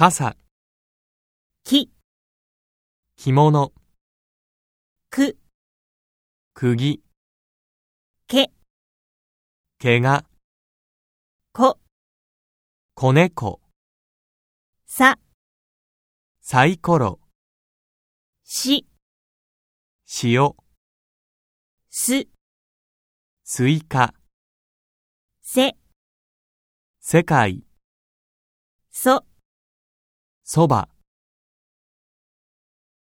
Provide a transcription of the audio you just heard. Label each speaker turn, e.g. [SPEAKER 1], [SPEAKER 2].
[SPEAKER 1] 傘、
[SPEAKER 2] き、
[SPEAKER 1] 着物、
[SPEAKER 2] く、
[SPEAKER 1] 釘、
[SPEAKER 2] け、
[SPEAKER 1] 怪我、
[SPEAKER 2] こ、
[SPEAKER 1] 子猫、
[SPEAKER 2] さ、
[SPEAKER 1] サイコロ、
[SPEAKER 2] し、
[SPEAKER 1] 塩、
[SPEAKER 2] す、
[SPEAKER 1] スイカ、
[SPEAKER 2] せ、
[SPEAKER 1] 世界、
[SPEAKER 2] そ、
[SPEAKER 1] そば。